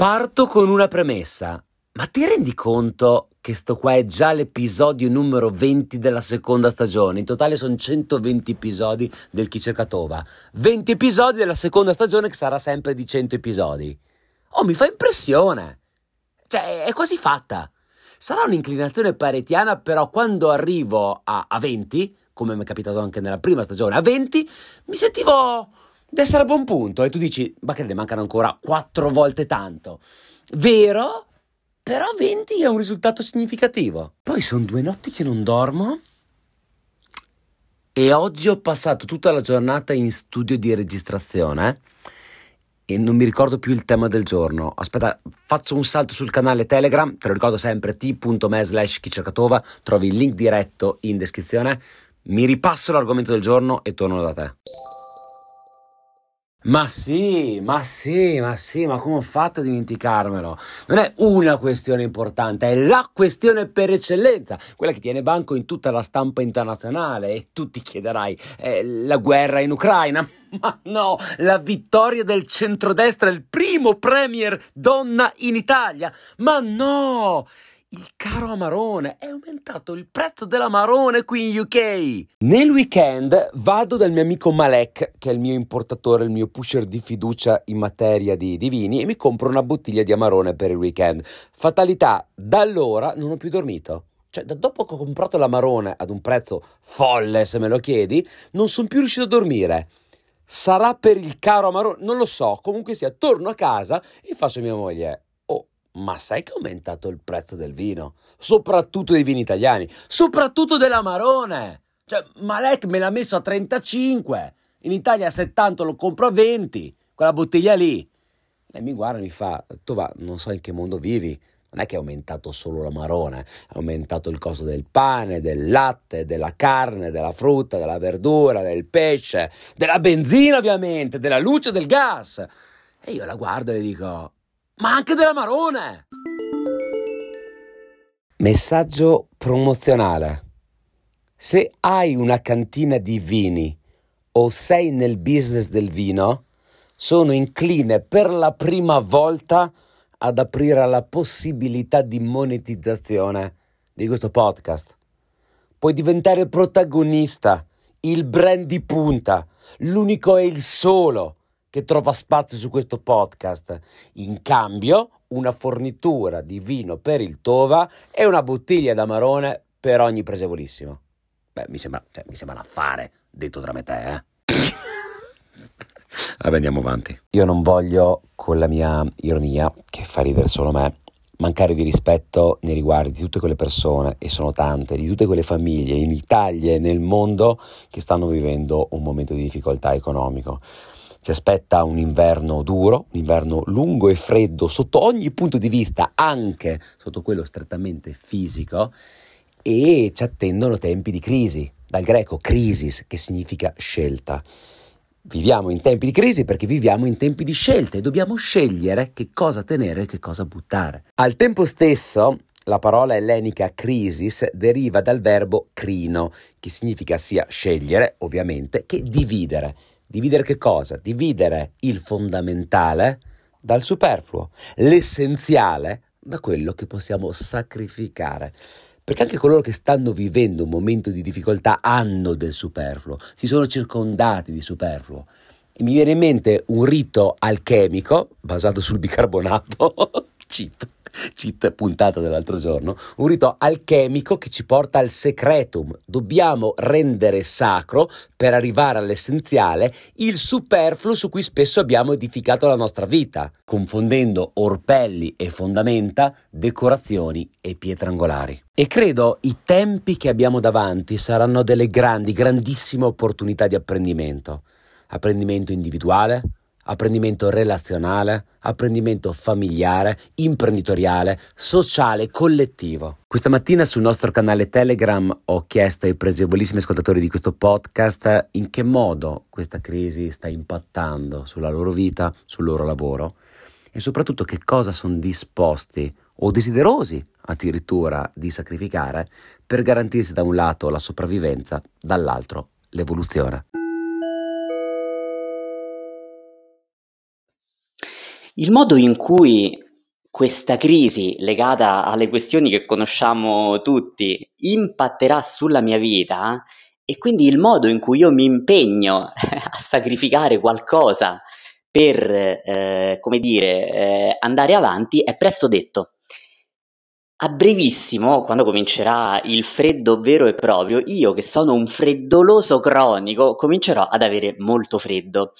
Parto con una premessa. Ma ti rendi conto che sto qua è già l'episodio numero 20 della seconda stagione? In totale sono 120 episodi del Chi cerca Tova. 20 episodi della seconda stagione che sarà sempre di 100 episodi. Oh, mi fa impressione. Cioè, è quasi fatta. Sarà un'inclinazione paretiana, però quando arrivo a, a 20, come mi è capitato anche nella prima stagione, a 20, mi sentivo di essere a buon punto. E tu dici, ma che ne mancano ancora 4 volte tanto. Vero? Però 20 è un risultato significativo. Poi sono due notti che non dormo. E oggi ho passato tutta la giornata in studio di registrazione e non mi ricordo più il tema del giorno. Aspetta, faccio un salto sul canale Telegram, te lo ricordo sempre t.me slash chicercatova, trovi il link diretto in descrizione. Mi ripasso l'argomento del giorno e torno da te. Ma sì, ma sì, ma sì, ma come ho fatto a dimenticarmelo? Non è una questione importante, è la questione per eccellenza, quella che tiene banco in tutta la stampa internazionale e tu ti chiederai, è la guerra in Ucraina? Ma no, la vittoria del centrodestra, il primo premier donna in Italia? Ma no! Il caro amarone, è aumentato il prezzo dell'amarone qui in UK. Nel weekend vado dal mio amico Malek, che è il mio importatore, il mio pusher di fiducia in materia di, di vini, e mi compro una bottiglia di amarone per il weekend. Fatalità, da allora non ho più dormito. Cioè, da dopo che ho comprato l'amarone ad un prezzo folle, se me lo chiedi, non sono più riuscito a dormire. Sarà per il caro amarone? Non lo so. Comunque sia, torno a casa e faccio mia moglie ma sai che è aumentato il prezzo del vino? Soprattutto dei vini italiani, soprattutto dell'amarone. Cioè, Malek me l'ha messo a 35, in Italia a 70 lo compro a 20, quella bottiglia lì. Lei mi guarda e mi fa, tu va, non so in che mondo vivi, non è che è aumentato solo l'amarone, è aumentato il costo del pane, del latte, della carne, della frutta, della verdura, del pesce, della benzina ovviamente, della luce, del gas. E io la guardo e le dico, ma anche della Marone. Messaggio promozionale. Se hai una cantina di vini o sei nel business del vino, sono incline per la prima volta ad aprire la possibilità di monetizzazione di questo podcast. Puoi diventare protagonista, il brand di punta, l'unico e il solo che trova spazio su questo podcast. In cambio, una fornitura di vino per il Tova e una bottiglia d'amarone per ogni presevolissimo. Beh, mi sembra, cioè, mi sembra un affare, detto tra me e te, eh? Vabbè, andiamo avanti. Io non voglio, con la mia ironia, che fa ridere solo me, mancare di rispetto nei riguardi di tutte quelle persone, e sono tante, di tutte quelle famiglie in Italia e nel mondo che stanno vivendo un momento di difficoltà economico. Ci aspetta un inverno duro, un inverno lungo e freddo sotto ogni punto di vista, anche sotto quello strettamente fisico, e ci attendono tempi di crisi, dal greco crisis, che significa scelta. Viviamo in tempi di crisi perché viviamo in tempi di scelte e dobbiamo scegliere che cosa tenere e che cosa buttare. Al tempo stesso, la parola ellenica crisis deriva dal verbo crino, che significa sia scegliere, ovviamente, che dividere. Dividere che cosa? Dividere il fondamentale dal superfluo, l'essenziale da quello che possiamo sacrificare. Perché anche coloro che stanno vivendo un momento di difficoltà hanno del superfluo, si sono circondati di superfluo. E mi viene in mente un rito alchemico basato sul bicarbonato, cheat, cheat puntata dell'altro giorno, un rito alchemico che ci porta al secretum. Dobbiamo rendere sacro, per arrivare all'essenziale, il superfluo su cui spesso abbiamo edificato la nostra vita, confondendo orpelli e fondamenta, decorazioni e pietre angolari. E credo i tempi che abbiamo davanti saranno delle grandi, grandissime opportunità di apprendimento. Apprendimento individuale, apprendimento relazionale, apprendimento familiare, imprenditoriale, sociale, collettivo. Questa mattina sul nostro canale Telegram ho chiesto ai pregevolissimi ascoltatori di questo podcast in che modo questa crisi sta impattando sulla loro vita, sul loro lavoro e soprattutto che cosa sono disposti o desiderosi addirittura di sacrificare per garantirsi da un lato la sopravvivenza, dall'altro l'evoluzione. Il modo in cui questa crisi legata alle questioni che conosciamo tutti impatterà sulla mia vita e quindi il modo in cui io mi impegno a sacrificare qualcosa per, eh, come dire, eh, andare avanti è presto detto. A brevissimo, quando comincerà il freddo vero e proprio, io che sono un freddoloso cronico, comincerò ad avere molto freddo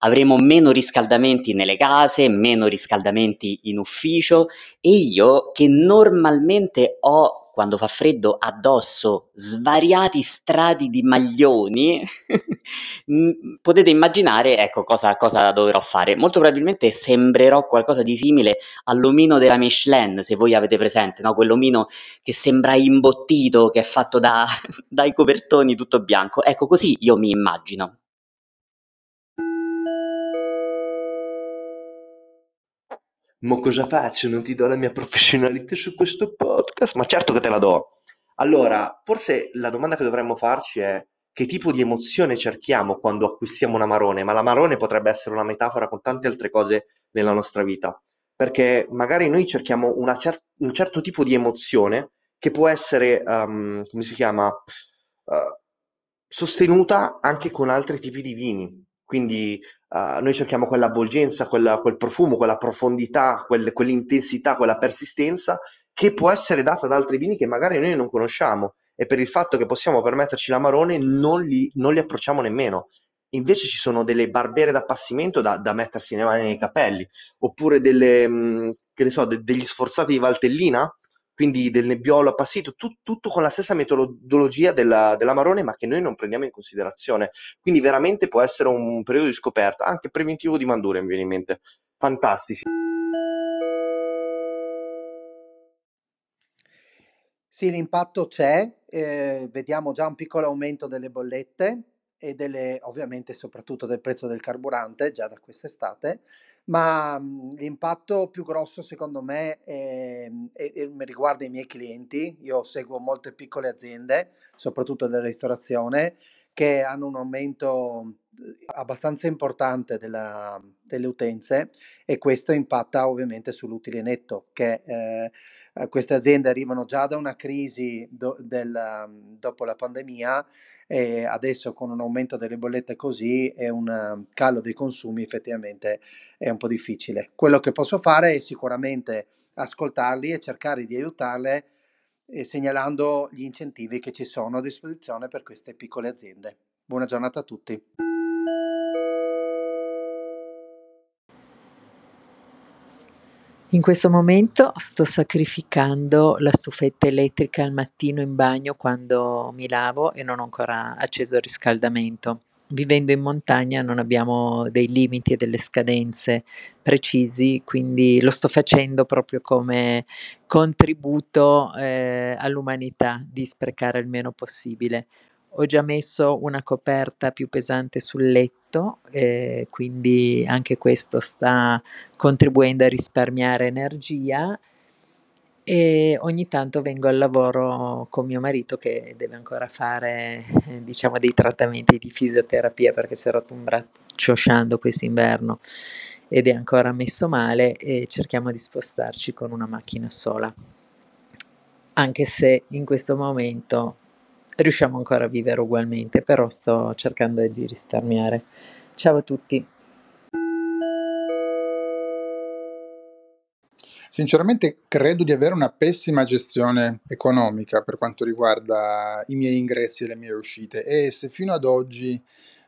avremo meno riscaldamenti nelle case, meno riscaldamenti in ufficio e io che normalmente ho quando fa freddo addosso svariati strati di maglioni, potete immaginare ecco, cosa, cosa, dovrò fare. Molto probabilmente sembrerò qualcosa di simile all'omino della Michelin, se voi avete presente, no? quell'omino che sembra imbottito, che è fatto da, dai copertoni tutto bianco. Ecco, così io mi immagino. Ma cosa faccio? Non ti do la mia professionalità su questo podcast? Ma certo che te la do. Allora, forse la domanda che dovremmo farci è che tipo di emozione cerchiamo quando acquistiamo un amarone? Ma l'amarone potrebbe essere una metafora con tante altre cose nella nostra vita, perché magari noi cerchiamo cer- un certo tipo di emozione che può essere, um, come si chiama, uh, sostenuta anche con altri tipi di vini. Quindi uh, noi cerchiamo quell'avvolgenza, quella, quel profumo, quella profondità, quel, quell'intensità, quella persistenza che può essere data da altri vini che magari noi non conosciamo e per il fatto che possiamo permetterci l'amarone non li, non li approcciamo nemmeno. Invece ci sono delle barbere d'appassimento da, da mettersi nei mani nei capelli, oppure delle, mh, mm, so, de, degli sforzati di Valtellina quindi del nebbiolo appassito, tu, tutto con la stessa metodologia della, dell'amarone, ma che noi non prendiamo in considerazione. Quindi veramente può essere un periodo di scoperta, anche preventivo di Mandure, mi viene in mente. Fantastici. Sì, l'impatto c'è, eh, vediamo già un piccolo aumento delle bollette e delle, ovviamente soprattutto del prezzo del carburante già da quest'estate, ma mh, l'impatto più grosso secondo me è, è, è, riguarda i miei clienti. Io seguo molte piccole aziende, soprattutto della ristorazione, che hanno un aumento abbastanza importante della, delle utenze e questo impatta ovviamente sull'utile netto che eh, queste aziende arrivano già da una crisi do, del, dopo la pandemia e adesso con un aumento delle bollette così e un calo dei consumi effettivamente è un po' difficile. Quello che posso fare è sicuramente ascoltarli e cercare di aiutarle eh, segnalando gli incentivi che ci sono a disposizione per queste piccole aziende. Buona giornata a tutti. In questo momento sto sacrificando la stufetta elettrica al mattino in bagno quando mi lavo e non ho ancora acceso il riscaldamento. Vivendo in montagna non abbiamo dei limiti e delle scadenze precisi, quindi lo sto facendo proprio come contributo eh, all'umanità di sprecare il meno possibile. Ho già messo una coperta più pesante sul letto, eh, quindi anche questo sta contribuendo a risparmiare energia e ogni tanto vengo al lavoro con mio marito che deve ancora fare eh, diciamo dei trattamenti di fisioterapia perché si è rotto un braccio sciando quest'inverno ed è ancora messo male e cerchiamo di spostarci con una macchina sola anche se in questo momento riusciamo ancora a vivere ugualmente, però sto cercando di risparmiare. Ciao a tutti. Sinceramente credo di avere una pessima gestione economica per quanto riguarda i miei ingressi e le mie uscite. E se fino ad oggi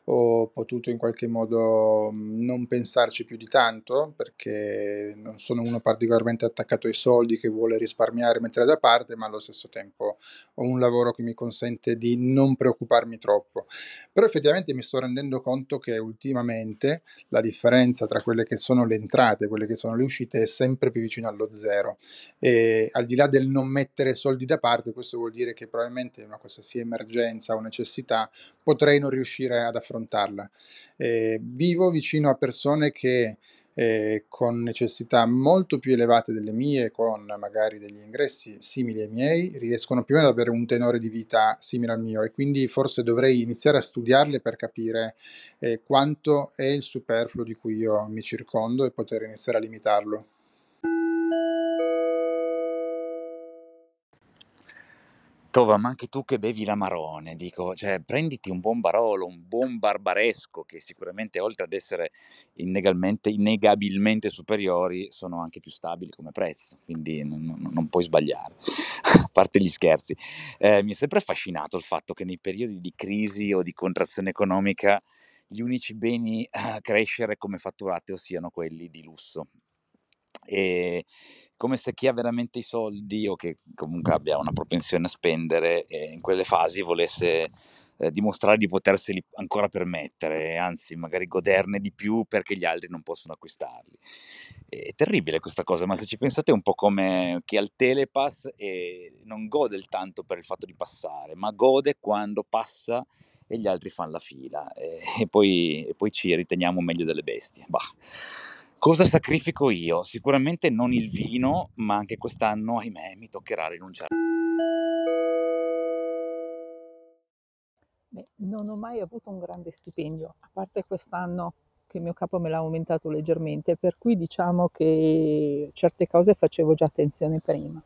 ho potuto in qualche modo mhmm, non pensarci più di tanto perché non sono uno particolarmente attaccato ai soldi che vuole risparmiare e mettere da parte, ma allo stesso tempo ho un lavoro che mi consente di non preoccuparmi troppo. Però effettivamente mi sto rendendo conto che ultimamente la differenza tra quelle che sono le entrate e quelle che sono le uscite è sempre più vicino allo zero e al di là del non mettere soldi da parte, questo vuol dire che probabilmente una qualsiasi emergenza o necessità potrei non riuscire ad affrontarla. Eh, vivo vicino a persone che eh, con necessità molto più elevate delle mie, con magari degli ingressi simili ai miei, riescono più o meno ad avere un tenore di vita simile al mio e quindi forse dovrei iniziare a studiarle per capire eh, quanto è il superfluo di cui io mi circondo e poter iniziare a limitarlo. Tova, ma anche tu che bevi l'amarone, dico, cioè prenditi un buon Barolo, un buon Barbaresco, che sicuramente oltre ad essere innegabilmente superiori, sono anche più stabili come prezzo, quindi non- non puoi sbagliare. A parte gli scherzi, Eh, mi è sempre affascinato il fatto che nei periodi di crisi o di contrazione economica gli unici beni a crescere come fatturati siano quelli di lusso. E come se chi ha veramente i soldi o che comunque abbia una propensione a spendere eh, in quelle fasi volesse eh, dimostrare di poterseli ancora permettere, anzi magari goderne di più perché gli altri non possono acquistarli. È terribile questa cosa, ma se ci pensate è un po' come chi al telepass e non gode il tanto per il fatto di passare, ma gode quando passa e gli altri fanno la fila e, e poi, e poi ci riteniamo meglio delle bestie. Bah. Cosa sacrifico io? Sicuramente non il vino, ma anche quest'anno, ahimè, mi toccherà rinunciare. Beh, non ho mai avuto un grande stipendio, a parte quest'anno che mio capo me l'ha aumentato leggermente, per cui diciamo che certe cose facevo già attenzione prima.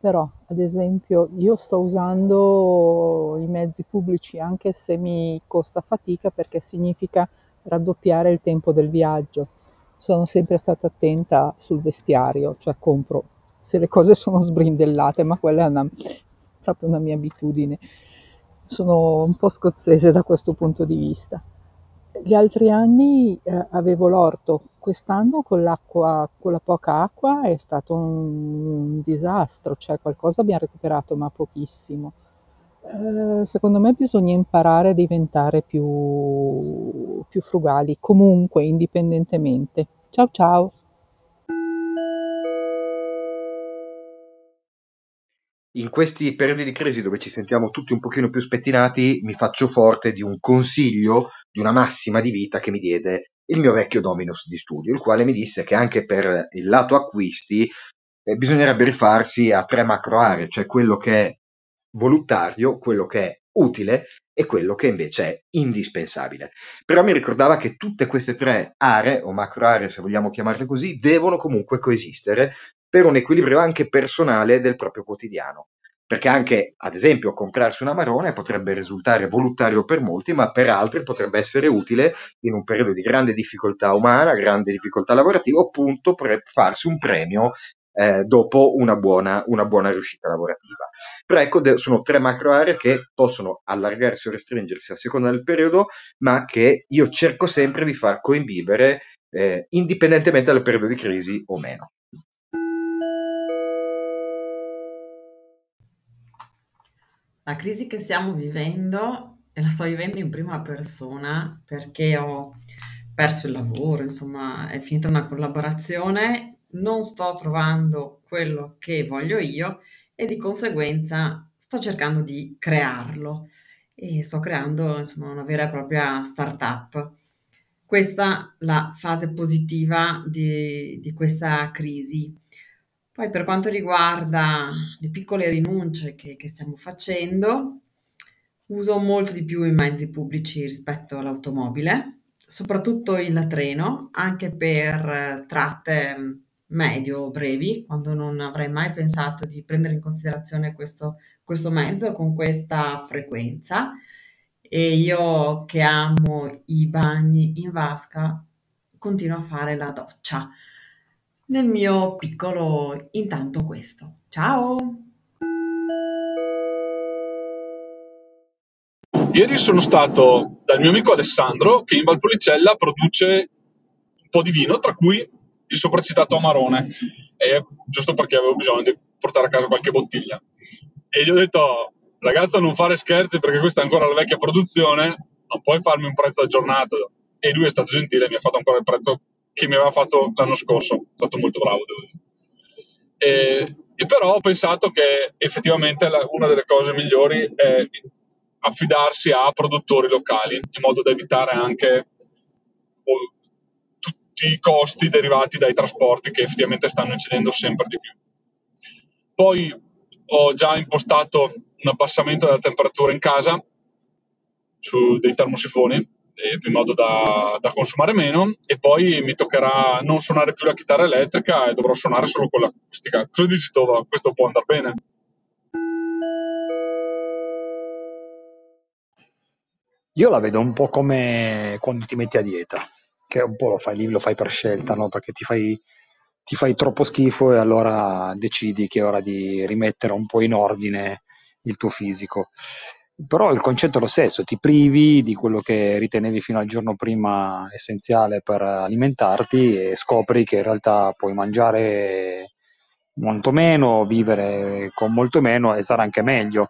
Però, ad esempio, io sto usando i mezzi pubblici anche se mi costa fatica perché significa raddoppiare il tempo del viaggio sono sempre stata attenta sul vestiario, cioè compro se le cose sono sbrindellate, ma quella è una, proprio una mia abitudine. Sono un po' scozzese da questo punto di vista. Gli altri anni eh, avevo l'orto, quest'anno con l'acqua, con la poca acqua è stato un, un disastro, cioè qualcosa abbiamo recuperato ma pochissimo. Eh, secondo me bisogna imparare a diventare più, più frugali, comunque, indipendentemente. Ciao ciao! In questi periodi di crisi dove ci sentiamo tutti un pochino più spettinati, mi faccio forte di un consiglio, di una massima di vita che mi diede il mio vecchio Dominus di studio, il quale mi disse che anche per il lato acquisti eh, bisognerebbe rifarsi a tre macro aree, cioè quello che è volontario, quello che è utile e quello che invece è indispensabile. Però mi ricordava che tutte queste tre aree, o macro aree se vogliamo chiamarle così, devono comunque coesistere per un equilibrio anche personale del proprio quotidiano. Perché anche, ad esempio, comprarsi una marone potrebbe risultare volontario per molti, ma per altri potrebbe essere utile in un periodo di grande difficoltà umana, grande difficoltà lavorativa, appunto per farsi un premio eh, dopo una buona, una buona, riuscita lavorativa. Però ecco, de- sono tre macro aree che possono allargarsi o restringersi a seconda del periodo, ma che io cerco sempre di far coinvivere eh, indipendentemente dal periodo di crisi o meno. La crisi che stiamo vivendo e la sto vivendo in prima persona perché ho perso il lavoro, insomma, è finita una collaborazione non sto trovando quello che voglio io e di conseguenza sto cercando di crearlo e sto creando insomma una vera e propria startup. Questa è la fase positiva di, di questa crisi. Poi per quanto riguarda le piccole rinunce che, che stiamo facendo, uso molto di più i mezzi pubblici rispetto all'automobile, soprattutto il treno, anche per tratte medio brevi, quando non avrei mai pensato di prendere in considerazione questo, questo mezzo con questa frequenza. E io che amo i bagni in vasca, continuo a fare la doccia. Nel mio piccolo, intanto questo. Ciao! Ieri sono stato dal mio amico Alessandro che in Valpolicella produce un po' di vino, tra cui il sopracitato Amarone, e, giusto perché avevo bisogno di portare a casa qualche bottiglia. E gli ho detto, ragazza, non fare scherzi perché questa è ancora la vecchia produzione, non puoi farmi un prezzo aggiornato. E lui è stato gentile, mi ha fatto ancora il prezzo che mi aveva fatto l'anno scorso, è stato molto bravo, devo dire. E, e però ho pensato che effettivamente la, una delle cose migliori è affidarsi a produttori locali, in modo da evitare anche tutti i costi derivati dai trasporti che effettivamente stanno incidendo sempre di più. Poi ho già impostato un abbassamento della temperatura in casa su dei termosifoni in modo da, da, consumare meno e poi mi toccherà non suonare più la chitarra elettrica e dovrò suonare solo con l'acustica. Cosa dici Tova? Questo può andare bene? Io la vedo un po' come quando ti metti a dieta che un po' lo fai lo fai per scelta, no? Perché ti fai, ti fai troppo schifo e allora decidi che è ora di rimettere un po' in ordine il tuo fisico. Però il concetto è lo stesso, ti privi di quello che ritenevi fino al giorno prima essenziale per alimentarti e scopri che in realtà puoi mangiare molto meno, vivere con molto meno e stare anche meglio.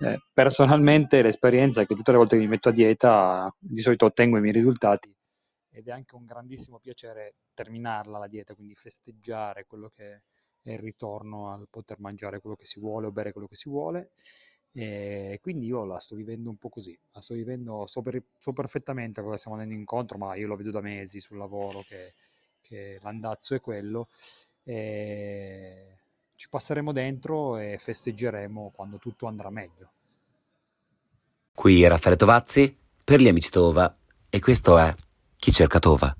Eh, personalmente l'esperienza è che tutte le volte che mi metto a dieta di solito ottengo i miei risultati ed è anche un grandissimo piacere terminarla la dieta, quindi festeggiare quello che è il ritorno al poter mangiare quello che si vuole o bere quello che si vuole. E quindi io la sto vivendo un po' così, la sto vivendo, so, per, so perfettamente a cosa stiamo andando incontro, ma io lo vedo da mesi sul lavoro che, che l'andazzo è quello. E ci passeremo dentro e festeggeremo quando tutto andrà meglio. Qui Raffaele Tovazzi per gli amici Tova e questo è Chi cerca Tova.